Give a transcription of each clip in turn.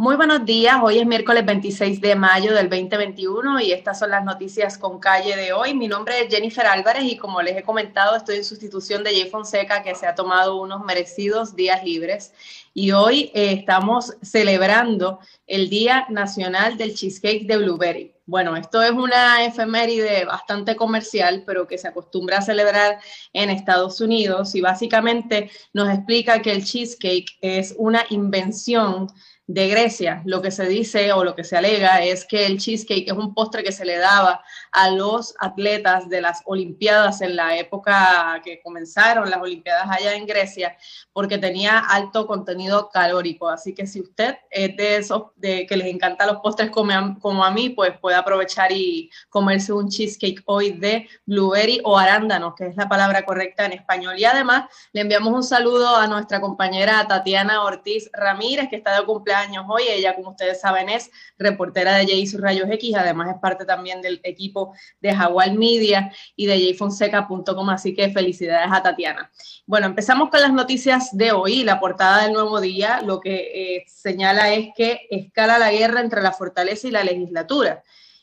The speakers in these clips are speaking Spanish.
Muy buenos días, hoy es miércoles 26 de mayo del 2021 y estas son las noticias con calle de hoy. Mi nombre es Jennifer Álvarez y como les he comentado estoy en sustitución de Jay Fonseca que se ha tomado unos merecidos días libres y hoy eh, estamos celebrando el Día Nacional del Cheesecake de Blueberry. Bueno, esto es una efeméride bastante comercial, pero que se acostumbra a celebrar en Estados Unidos y básicamente nos explica que el cheesecake es una invención de Grecia, lo que se dice o lo que se alega es que el cheesecake es un postre que se le daba a los atletas de las Olimpiadas en la época que comenzaron las Olimpiadas allá en Grecia, porque tenía alto contenido calórico. Así que si usted es de esos de que les encantan los postres como a, como a mí, pues puede aprovechar y comerse un cheesecake hoy de blueberry o arándano, que es la palabra correcta en español. Y además le enviamos un saludo a nuestra compañera Tatiana Ortiz Ramírez, que está de cumpleaños años hoy. Ella, como ustedes saben, es reportera de Jay Rayos X, además es parte también del equipo de Jaguar Media y de jfonseca.com, así que felicidades a Tatiana. Bueno, empezamos con las noticias de hoy. La portada del nuevo día lo que eh, señala es que escala la guerra entre la fortaleza y la legislatura.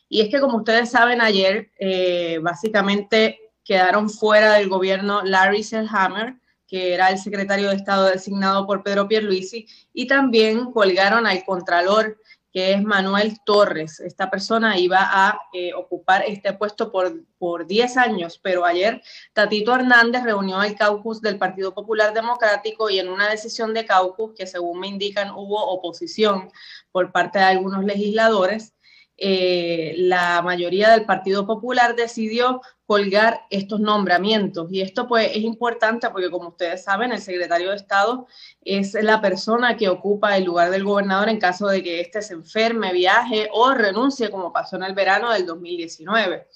Y es que, como ustedes saben, ayer eh, básicamente quedaron fuera del gobierno Larry Selhammer, que era el secretario de Estado designado por Pedro Pierluisi, y también colgaron al contralor, que es Manuel Torres. Esta persona iba a eh, ocupar este puesto por, por 10 años, pero ayer Tatito Hernández reunió al caucus del Partido Popular Democrático y en una decisión de caucus, que según me indican hubo oposición por parte de algunos legisladores, eh, la mayoría del Partido Popular decidió colgar estos nombramientos. Y esto pues es importante porque como ustedes saben, el secretario de Estado es la persona que ocupa el lugar del gobernador en caso de que éste se enferme, viaje o renuncie, como pasó en el verano del 2019.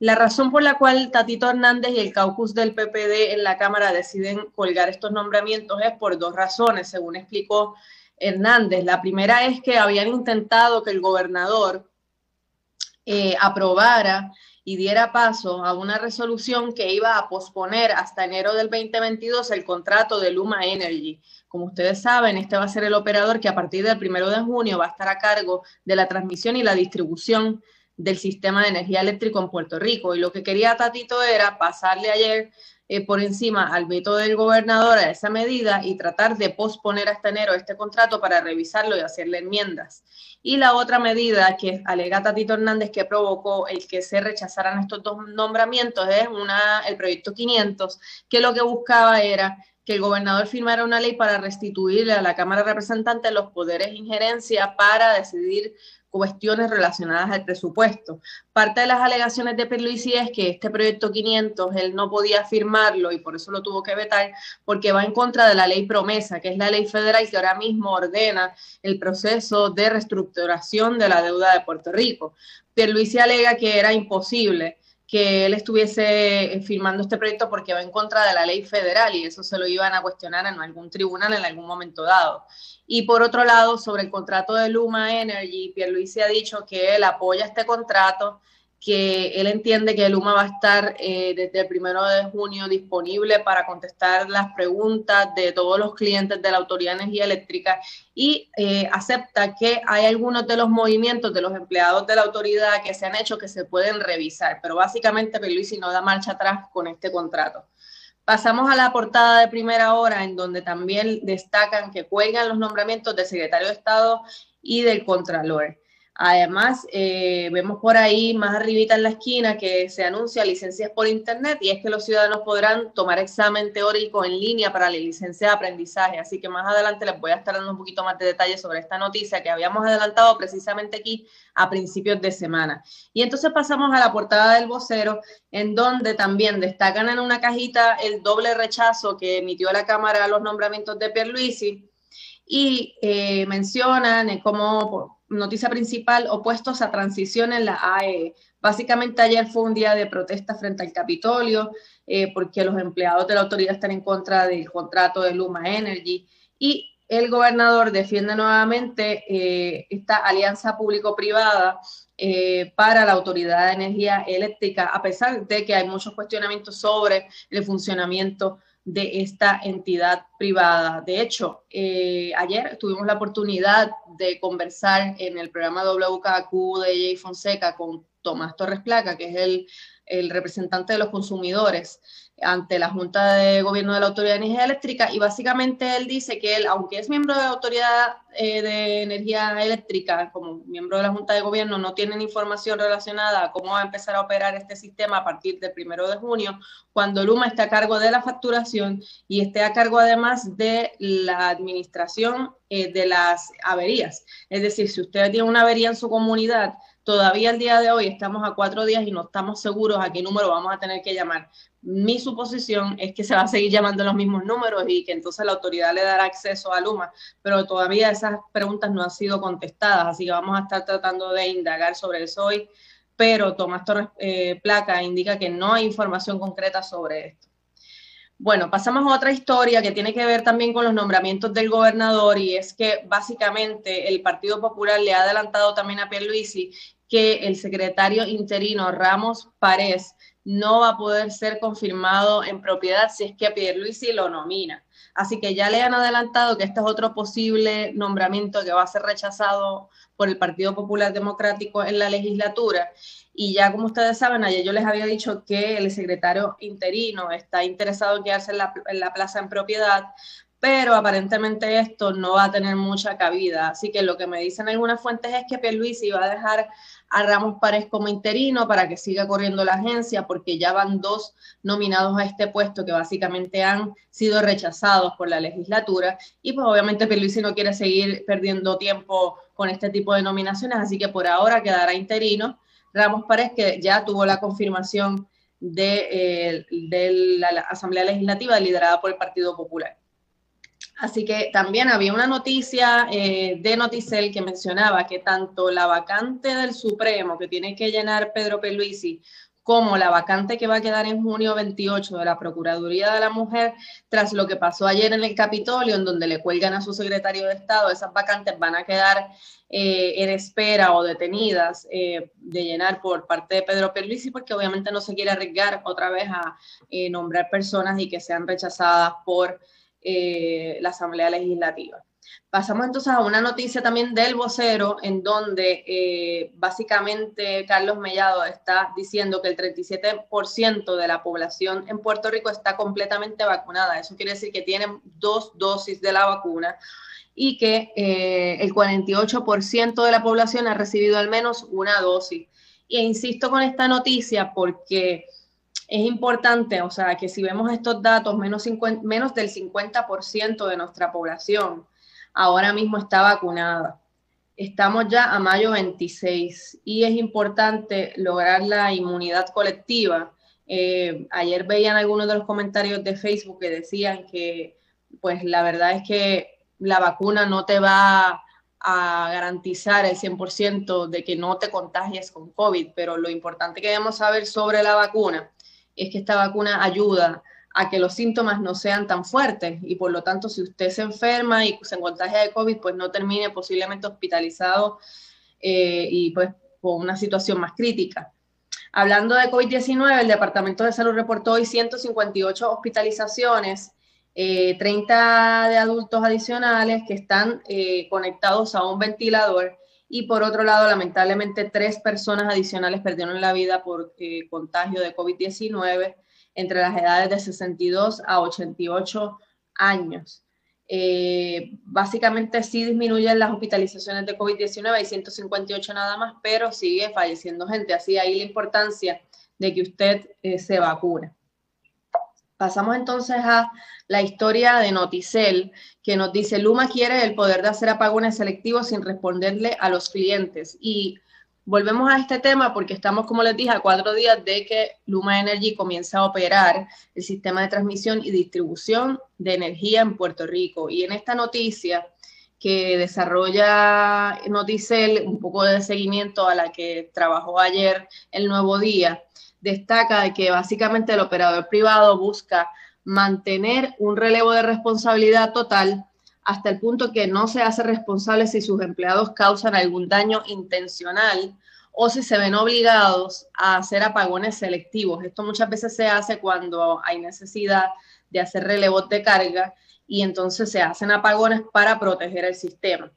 La razón por la cual Tatito Hernández y el caucus del PPD en la Cámara deciden colgar estos nombramientos es por dos razones, según explicó Hernández. La primera es que habían intentado que el gobernador eh, aprobara y diera paso a una resolución que iba a posponer hasta enero del 2022 el contrato de Luma Energy. Como ustedes saben, este va a ser el operador que a partir del primero de junio va a estar a cargo de la transmisión y la distribución del sistema de energía eléctrica en Puerto Rico. Y lo que quería Tatito era pasarle ayer eh, por encima al veto del gobernador a esa medida y tratar de posponer hasta enero este contrato para revisarlo y hacerle enmiendas. Y la otra medida que alega Tatito Hernández que provocó el que se rechazaran estos dos nombramientos es una, el proyecto 500, que lo que buscaba era que el gobernador firmara una ley para restituirle a la Cámara de Representantes los poderes de injerencia para decidir cuestiones relacionadas al presupuesto. Parte de las alegaciones de Perluisi es que este proyecto 500 él no podía firmarlo y por eso lo tuvo que vetar porque va en contra de la ley promesa, que es la ley federal que ahora mismo ordena el proceso de reestructuración de la deuda de Puerto Rico. Pierluisi alega que era imposible que él estuviese eh, firmando este proyecto porque va en contra de la ley federal y eso se lo iban a cuestionar en algún tribunal en algún momento dado. Y por otro lado, sobre el contrato de Luma Energy, Pierluisi ha dicho que él apoya este contrato que él entiende que Luma va a estar eh, desde el primero de junio disponible para contestar las preguntas de todos los clientes de la Autoridad de Energía Eléctrica y eh, acepta que hay algunos de los movimientos de los empleados de la autoridad que se han hecho que se pueden revisar, pero básicamente Luisi no da marcha atrás con este contrato. Pasamos a la portada de primera hora, en donde también destacan que cuelgan los nombramientos del secretario de Estado y del Contralor. Además, eh, vemos por ahí más arribita en la esquina que se anuncia licencias por internet y es que los ciudadanos podrán tomar examen teórico en línea para la licencia de aprendizaje. Así que más adelante les voy a estar dando un poquito más de detalles sobre esta noticia que habíamos adelantado precisamente aquí a principios de semana. Y entonces pasamos a la portada del vocero, en donde también destacan en una cajita el doble rechazo que emitió la Cámara a los nombramientos de Pierluisi y eh, mencionan cómo noticia principal, opuestos a transición en la AE. Básicamente ayer fue un día de protesta frente al Capitolio, eh, porque los empleados de la autoridad están en contra del contrato de Luma Energy y el gobernador defiende nuevamente eh, esta alianza público-privada eh, para la Autoridad de Energía Eléctrica, a pesar de que hay muchos cuestionamientos sobre el funcionamiento de esta entidad privada. De hecho, eh, ayer tuvimos la oportunidad de conversar en el programa WKQ de Jay Fonseca con Tomás Torres Placa, que es el el representante de los consumidores ante la Junta de Gobierno de la Autoridad de Energía Eléctrica y básicamente él dice que él, aunque es miembro de la Autoridad eh, de Energía Eléctrica, como miembro de la Junta de Gobierno, no tienen información relacionada a cómo va a empezar a operar este sistema a partir del primero de junio, cuando Luma está a cargo de la facturación y esté a cargo además de la administración eh, de las averías. Es decir, si usted tiene una avería en su comunidad, todavía el día de hoy estamos a cuatro días y no estamos seguros a qué número vamos a tener que llamar. Mi suposición es que se va a seguir llamando los mismos números y que entonces la autoridad le dará acceso a Luma, pero todavía esas preguntas no han sido contestadas, así que vamos a estar tratando de indagar sobre eso hoy, pero Tomás Torres eh, Placa indica que no hay información concreta sobre esto. Bueno, pasamos a otra historia que tiene que ver también con los nombramientos del gobernador y es que básicamente el Partido Popular le ha adelantado también a Pierluisi que el secretario interino Ramos Párez no va a poder ser confirmado en propiedad si es que Pierluisi lo nomina. Así que ya le han adelantado que este es otro posible nombramiento que va a ser rechazado por el Partido Popular Democrático en la legislatura. Y ya como ustedes saben, ayer yo les había dicho que el secretario interino está interesado en quedarse en la, en la plaza en propiedad, pero aparentemente esto no va a tener mucha cabida. Así que lo que me dicen algunas fuentes es que Pierluisi va a dejar a Ramos Párez como interino para que siga corriendo la agencia, porque ya van dos nominados a este puesto que básicamente han sido rechazados por la legislatura. Y pues obviamente Pierluisi no quiere seguir perdiendo tiempo con este tipo de nominaciones, así que por ahora quedará interino. Ramos Párez, que ya tuvo la confirmación de, eh, de la Asamblea Legislativa liderada por el Partido Popular. Así que también había una noticia eh, de Noticel que mencionaba que tanto la vacante del Supremo que tiene que llenar Pedro Peluisi como la vacante que va a quedar en junio 28 de la Procuraduría de la Mujer, tras lo que pasó ayer en el Capitolio, en donde le cuelgan a su secretario de Estado, esas vacantes van a quedar eh, en espera o detenidas eh, de llenar por parte de Pedro Pierluisi, porque obviamente no se quiere arriesgar otra vez a nombrar personas y que sean rechazadas por eh, la Asamblea Legislativa. Pasamos entonces a una noticia también del vocero, en donde eh, básicamente Carlos Mellado está diciendo que el 37% de la población en Puerto Rico está completamente vacunada. Eso quiere decir que tienen dos dosis de la vacuna y que eh, el 48% de la población ha recibido al menos una dosis. E insisto con esta noticia porque es importante, o sea, que si vemos estos datos, menos, menos del 50% de nuestra población ahora mismo está vacunada. Estamos ya a mayo 26 y es importante lograr la inmunidad colectiva. Eh, ayer veían algunos de los comentarios de Facebook que decían que, pues la verdad es que la vacuna no te va a garantizar el 100% de que no te contagies con COVID, pero lo importante que debemos saber sobre la vacuna es que esta vacuna ayuda a que los síntomas no sean tan fuertes y por lo tanto si usted se enferma y se contagia de COVID, pues no termine posiblemente hospitalizado eh, y pues con una situación más crítica. Hablando de COVID-19, el Departamento de Salud reportó hoy 158 hospitalizaciones, 30 eh, de adultos adicionales que están eh, conectados a un ventilador y por otro lado, lamentablemente, tres personas adicionales perdieron la vida por eh, contagio de COVID-19 entre las edades de 62 a 88 años. Eh, básicamente sí disminuyen las hospitalizaciones de COVID-19, hay 158 nada más, pero sigue falleciendo gente. Así ahí la importancia de que usted eh, se vacune. Pasamos entonces a la historia de Noticel, que nos dice, Luma quiere el poder de hacer apagones selectivos sin responderle a los clientes. Y volvemos a este tema porque estamos, como les dije, a cuatro días de que Luma Energy comienza a operar el sistema de transmisión y distribución de energía en Puerto Rico. Y en esta noticia que desarrolla Noticel, un poco de seguimiento a la que trabajó ayer el Nuevo Día, destaca que básicamente el operador privado busca mantener un relevo de responsabilidad total hasta el punto que no se hace responsable si sus empleados causan algún daño intencional o si se ven obligados a hacer apagones selectivos. Esto muchas veces se hace cuando hay necesidad de hacer relevos de carga y entonces se hacen apagones para proteger el sistema.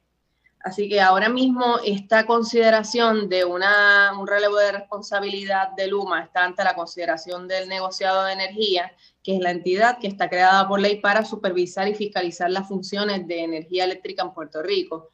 Así que ahora mismo esta consideración de una, un relevo de responsabilidad de Luma está ante la consideración del negociado de energía, que es la entidad que está creada por ley para supervisar y fiscalizar las funciones de energía eléctrica en Puerto Rico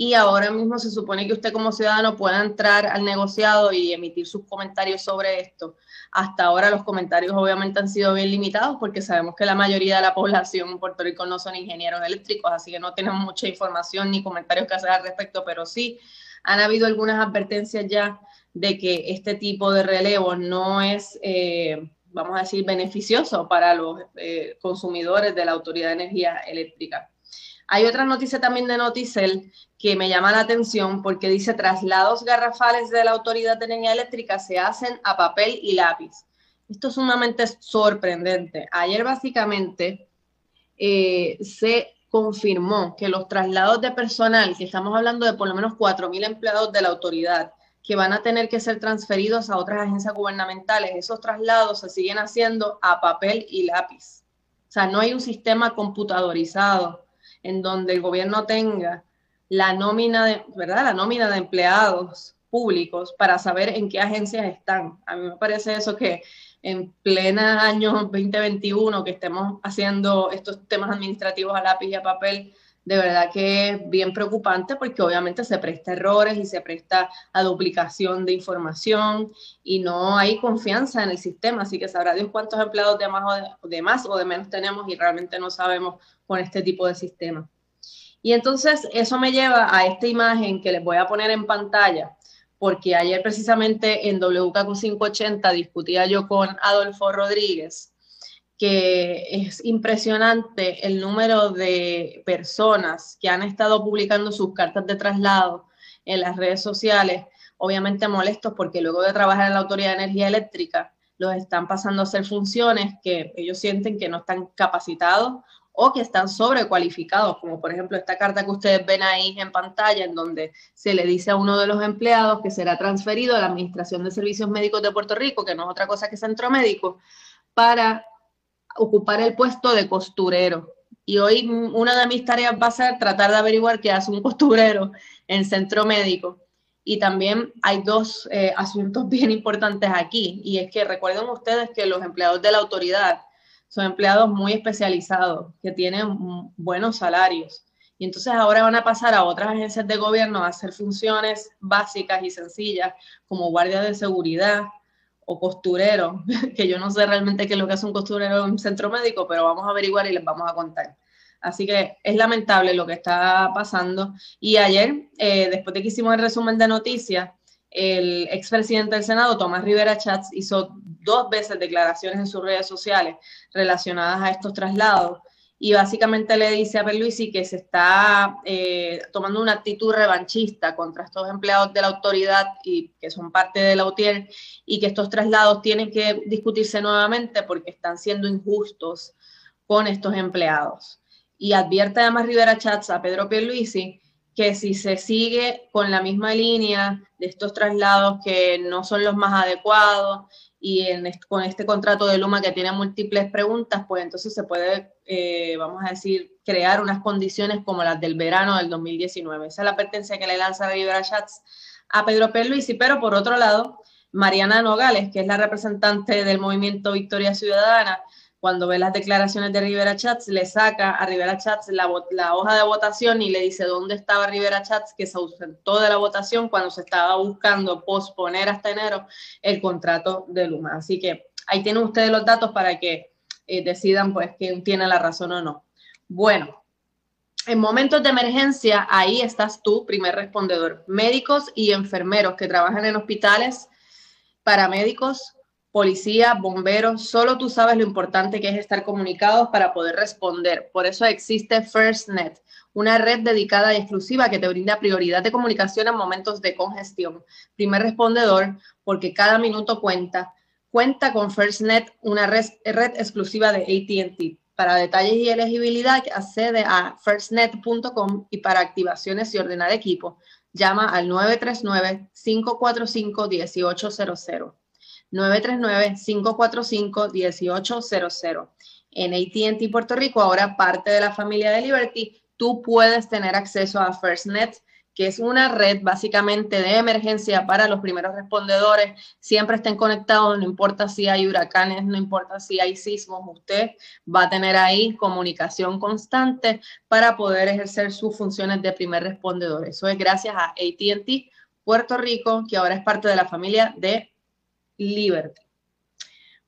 y ahora mismo se supone que usted como ciudadano pueda entrar al negociado y emitir sus comentarios sobre esto. Hasta ahora los comentarios obviamente han sido bien limitados porque sabemos que la mayoría de la población en Puerto Rico no son ingenieros eléctricos, así que no tenemos mucha información ni comentarios que hacer al respecto, pero sí han habido algunas advertencias ya de que este tipo de relevo no es, eh, vamos a decir, beneficioso para los eh, consumidores de la Autoridad de Energía Eléctrica. Hay otra noticia también de Noticel que me llama la atención porque dice traslados garrafales de la Autoridad de Energía Eléctrica se hacen a papel y lápiz. Esto es sumamente sorprendente. Ayer básicamente eh, se confirmó que los traslados de personal, que estamos hablando de por lo menos 4.000 empleados de la autoridad, que van a tener que ser transferidos a otras agencias gubernamentales, esos traslados se siguen haciendo a papel y lápiz. O sea, no hay un sistema computadorizado en donde el gobierno tenga la nómina de, ¿verdad? La nómina de empleados públicos para saber en qué agencias están. A mí me parece eso que en plena año 2021 que estemos haciendo estos temas administrativos a lápiz y a papel, de verdad que es bien preocupante porque obviamente se presta errores y se presta a duplicación de información y no hay confianza en el sistema, así que sabrá Dios cuántos empleados de más o de, más o de menos tenemos y realmente no sabemos con este tipo de sistema. Y entonces eso me lleva a esta imagen que les voy a poner en pantalla, porque ayer precisamente en WKQ 580 discutía yo con Adolfo Rodríguez que es impresionante el número de personas que han estado publicando sus cartas de traslado en las redes sociales, obviamente molestos porque luego de trabajar en la Autoridad de Energía Eléctrica, los están pasando a hacer funciones que ellos sienten que no están capacitados o que están sobrecualificados, como por ejemplo esta carta que ustedes ven ahí en pantalla, en donde se le dice a uno de los empleados que será transferido a la Administración de Servicios Médicos de Puerto Rico, que no es otra cosa que Centro Médico, para ocupar el puesto de costurero. Y hoy una de mis tareas va a ser tratar de averiguar qué hace un costurero en centro médico. Y también hay dos eh, asuntos bien importantes aquí. Y es que recuerden ustedes que los empleados de la autoridad son empleados muy especializados, que tienen buenos salarios. Y entonces ahora van a pasar a otras agencias de gobierno a hacer funciones básicas y sencillas como guardia de seguridad, o costurero, que yo no sé realmente qué es lo que hace un costurero en un centro médico, pero vamos a averiguar y les vamos a contar. Así que es lamentable lo que está pasando. Y ayer, eh, después de que hicimos el resumen de noticias, el expresidente del Senado, Tomás Rivera Chats, hizo dos veces declaraciones en sus redes sociales relacionadas a estos traslados y básicamente le dice a Perluisi que se está eh, tomando una actitud revanchista contra estos empleados de la autoridad y que son parte de la UTIER y que estos traslados tienen que discutirse nuevamente porque están siendo injustos con estos empleados. Y advierte además Rivera Chats a Pedro Pierluisi que si se sigue con la misma línea de estos traslados que no son los más adecuados y con este contrato de Luma que tiene múltiples preguntas, pues entonces se puede, eh, vamos a decir, crear unas condiciones como las del verano del 2019. Esa es la pertenencia que le lanza Rivera Chats a Pedro Luisi, pero por otro lado, Mariana Nogales, que es la representante del movimiento Victoria Ciudadana, cuando ve las declaraciones de Rivera Chats, le saca a Rivera Chats la, hoja de votación y le dice dónde estaba Rivera Chats, que se ausentó de la votación cuando se estaba buscando posponer hasta enero el contrato de Luma. Así que ahí tienen ustedes los datos para que eh, decidan pues quién tiene la razón o no. Bueno, en momentos de emergencia, ahí estás tú, primer respondedor. Médicos y enfermeros que trabajan en hospitales, paramédicos, policía, bomberos, solo tú sabes lo importante que es estar comunicados para poder responder. Por eso existe FirstNet, una red dedicada y exclusiva que te brinda prioridad de comunicación en momentos de congestión. Primer respondedor, porque cada minuto cuenta. Cuenta con FirstNet, una red, red exclusiva de ATT. Para detalles y elegibilidad, accede a firstnet.com y para activaciones y ordenar equipo, llama al 939-545-1800. 939-545-1800. en ATT Puerto Rico, ahora parte de la familia de Liberty, tú puedes tener acceso a FirstNet, que es una red básicamente de emergencia para los primeros respondedores. Siempre estén conectados, no importa si hay huracanes, no importa si hay sismos, usted va a tener ahí comunicación constante para poder ejercer sus funciones de primer respondedor. Eso es gracias a ATT Puerto Rico, que ahora es parte de la familia de Liberty.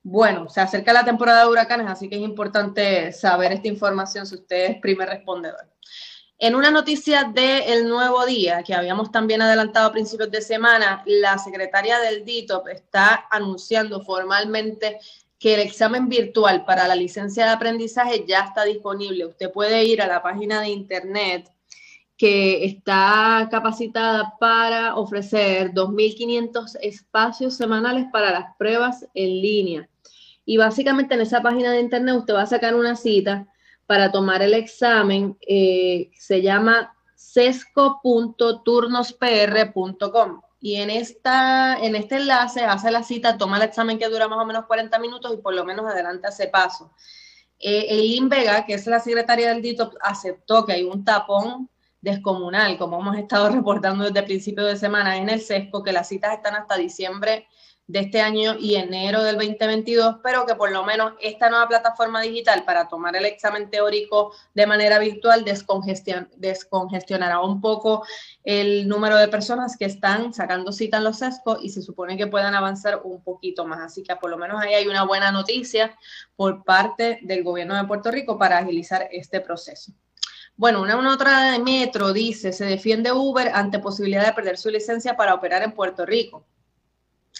Bueno, se acerca la temporada de huracanes, así que es importante saber esta información si usted es primer respondedor. En una noticia del Nuevo Día, que habíamos también adelantado a principios de semana, la secretaria del DITOP está anunciando formalmente que el examen virtual para la licencia de aprendizaje ya está disponible. Usted puede ir a la página de internet que está capacitada para ofrecer 2.500 espacios semanales para las pruebas en línea. Y básicamente en esa página de internet usted va a sacar una cita para tomar el examen. Eh, se llama sesco.turnospr.com. Y en, esta, en este enlace hace la cita, toma el examen que dura más o menos 40 minutos y por lo menos adelante ese paso. Eh, Eileen Vega, que es la secretaria del DITOP, aceptó que hay un tapón descomunal, como hemos estado reportando desde el principio de semana en el SESCO, que las citas están hasta diciembre de este año y enero del 2022, pero que por lo menos esta nueva plataforma digital para tomar el examen teórico de manera virtual descongestionará un poco el número de personas que están sacando cita en los SESCO y se supone que puedan avanzar un poquito más. Así que por lo menos ahí hay una buena noticia por parte del gobierno de Puerto Rico para agilizar este proceso. Bueno, una otra de Metro dice, se defiende Uber ante posibilidad de perder su licencia para operar en Puerto Rico.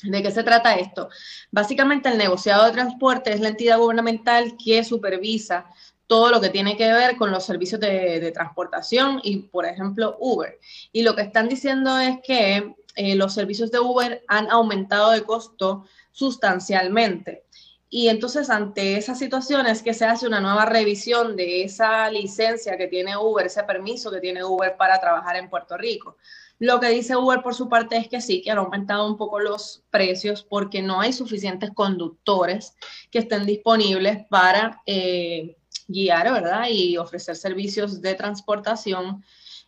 ¿De qué se trata esto? Básicamente el negociado de transporte es la entidad gubernamental que supervisa todo lo que tiene que ver con los servicios de, transportación y, por ejemplo, Uber. Y lo que están diciendo es que eh, los servicios de Uber han aumentado de costo sustancialmente. Y entonces ante esas situaciones que se hace una nueva revisión de esa licencia que tiene Uber, ese permiso que tiene Uber para trabajar en Puerto Rico. Lo que dice Uber por su parte es que sí, que han aumentado un poco los precios porque no hay suficientes conductores que estén disponibles para eh, guiar, ¿verdad? Y ofrecer servicios de transportación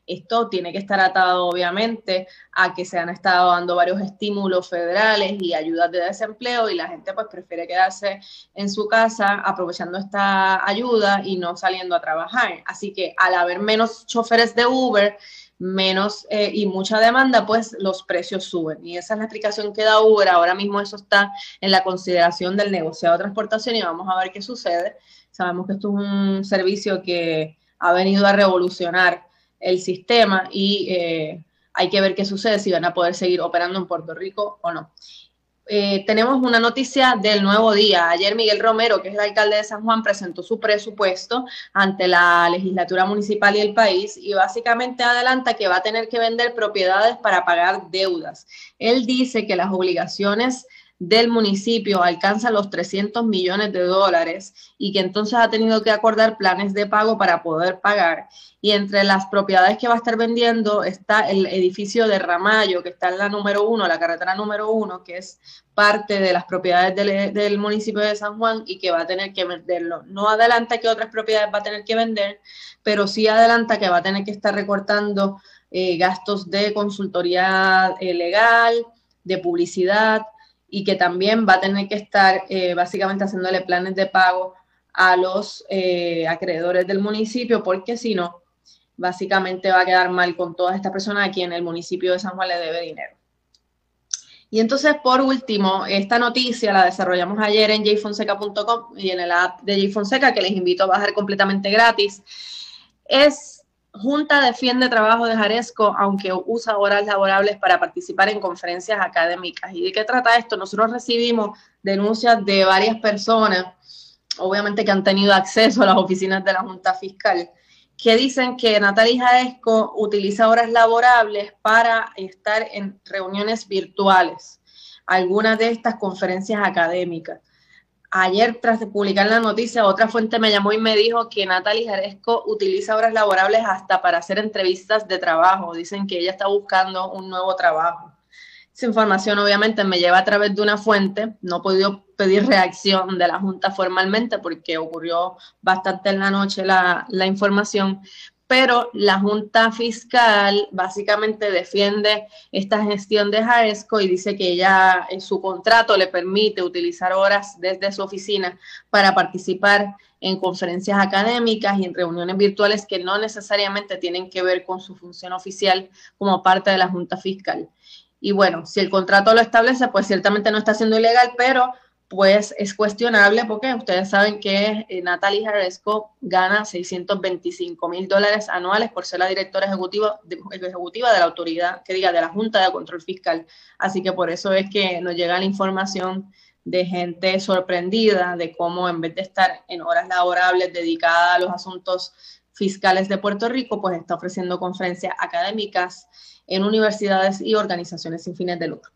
esto tiene que estar atado, obviamente, a que se han estado dando varios estímulos federales y ayudas de desempleo y la gente pues prefiere quedarse en su casa aprovechando esta ayuda y no saliendo a trabajar. Así que al haber menos choferes de Uber, menos eh, y mucha demanda, pues los precios suben. Y esa es la explicación que da Uber. Ahora mismo eso está en la consideración del negociado de transportación y vamos a ver qué sucede. Sabemos que esto es un servicio que ha venido a revolucionar el sistema y eh, hay que ver qué sucede, si van a poder seguir operando en Puerto Rico o no. Eh, tenemos una noticia del nuevo día. Ayer Miguel Romero, que es el alcalde de San Juan, presentó su presupuesto ante la legislatura municipal y el país y básicamente adelanta que va a tener que vender propiedades para pagar deudas. Él dice que las obligaciones del municipio alcanza los 300 millones de dólares y que entonces ha tenido que acordar planes de pago para poder pagar. Y entre las propiedades que va a estar vendiendo está el edificio de Ramallo, que está en la número uno, la carretera número uno, que es parte de las propiedades del, municipio de San Juan y que va a tener que venderlo. No adelanta que otras propiedades va a tener que vender, pero sí adelanta que va a tener que estar recortando eh, gastos de consultoría eh, legal, de publicidad, y que también va a tener que estar eh, básicamente haciéndole planes de pago a los eh, acreedores del municipio, porque si no, básicamente va a quedar mal con todas estas personas a quien el municipio de San Juan le debe dinero. Y entonces, por último, esta noticia la desarrollamos ayer en jfonseca.com y en el app de jfonseca, que les invito a bajar completamente gratis. Es Junta defiende trabajo de Jaresco, aunque usa horas laborables para participar en conferencias académicas. ¿Y de qué trata esto? Nosotros recibimos denuncias de varias personas, obviamente que han tenido acceso a las oficinas de la Junta Fiscal, que dicen que Natalia Jaresco utiliza horas laborables para estar en reuniones virtuales, algunas de estas conferencias académicas ayer, tras publicar la noticia, otra fuente me llamó y me dijo que Natalie Jaresco utiliza horas laborables hasta para hacer entrevistas de trabajo. Dicen que ella está buscando un nuevo trabajo. Esa información obviamente me lleva a través de una fuente, no he podido pedir reacción de la Junta formalmente porque ocurrió bastante en la noche la información, pero la Junta Fiscal básicamente defiende esta gestión de Jaesco y dice que ella en su contrato le permite utilizar horas desde su oficina para participar en conferencias académicas y en reuniones virtuales que no necesariamente tienen que ver con su función oficial como parte de la Junta Fiscal. Y bueno, si el contrato lo establece, pues ciertamente no está siendo ilegal, pero pues es cuestionable porque ustedes saben que eh, Natalie Jaresco gana 625 mil dólares anuales por ser la directora ejecutiva de, ejecutiva de la autoridad, que diga, de la Junta de Control Fiscal. Así que por eso es que nos llega la información de gente sorprendida de cómo en vez de estar en horas laborables dedicadas a los asuntos fiscales de Puerto Rico, pues está ofreciendo conferencias académicas en universidades y organizaciones sin fines de lucro.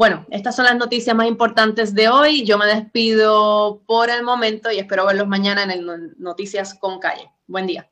Bueno, estas son las noticias más importantes de hoy. Yo me despido por el momento y espero verlos mañana en el Noticias con Calle. Buen día.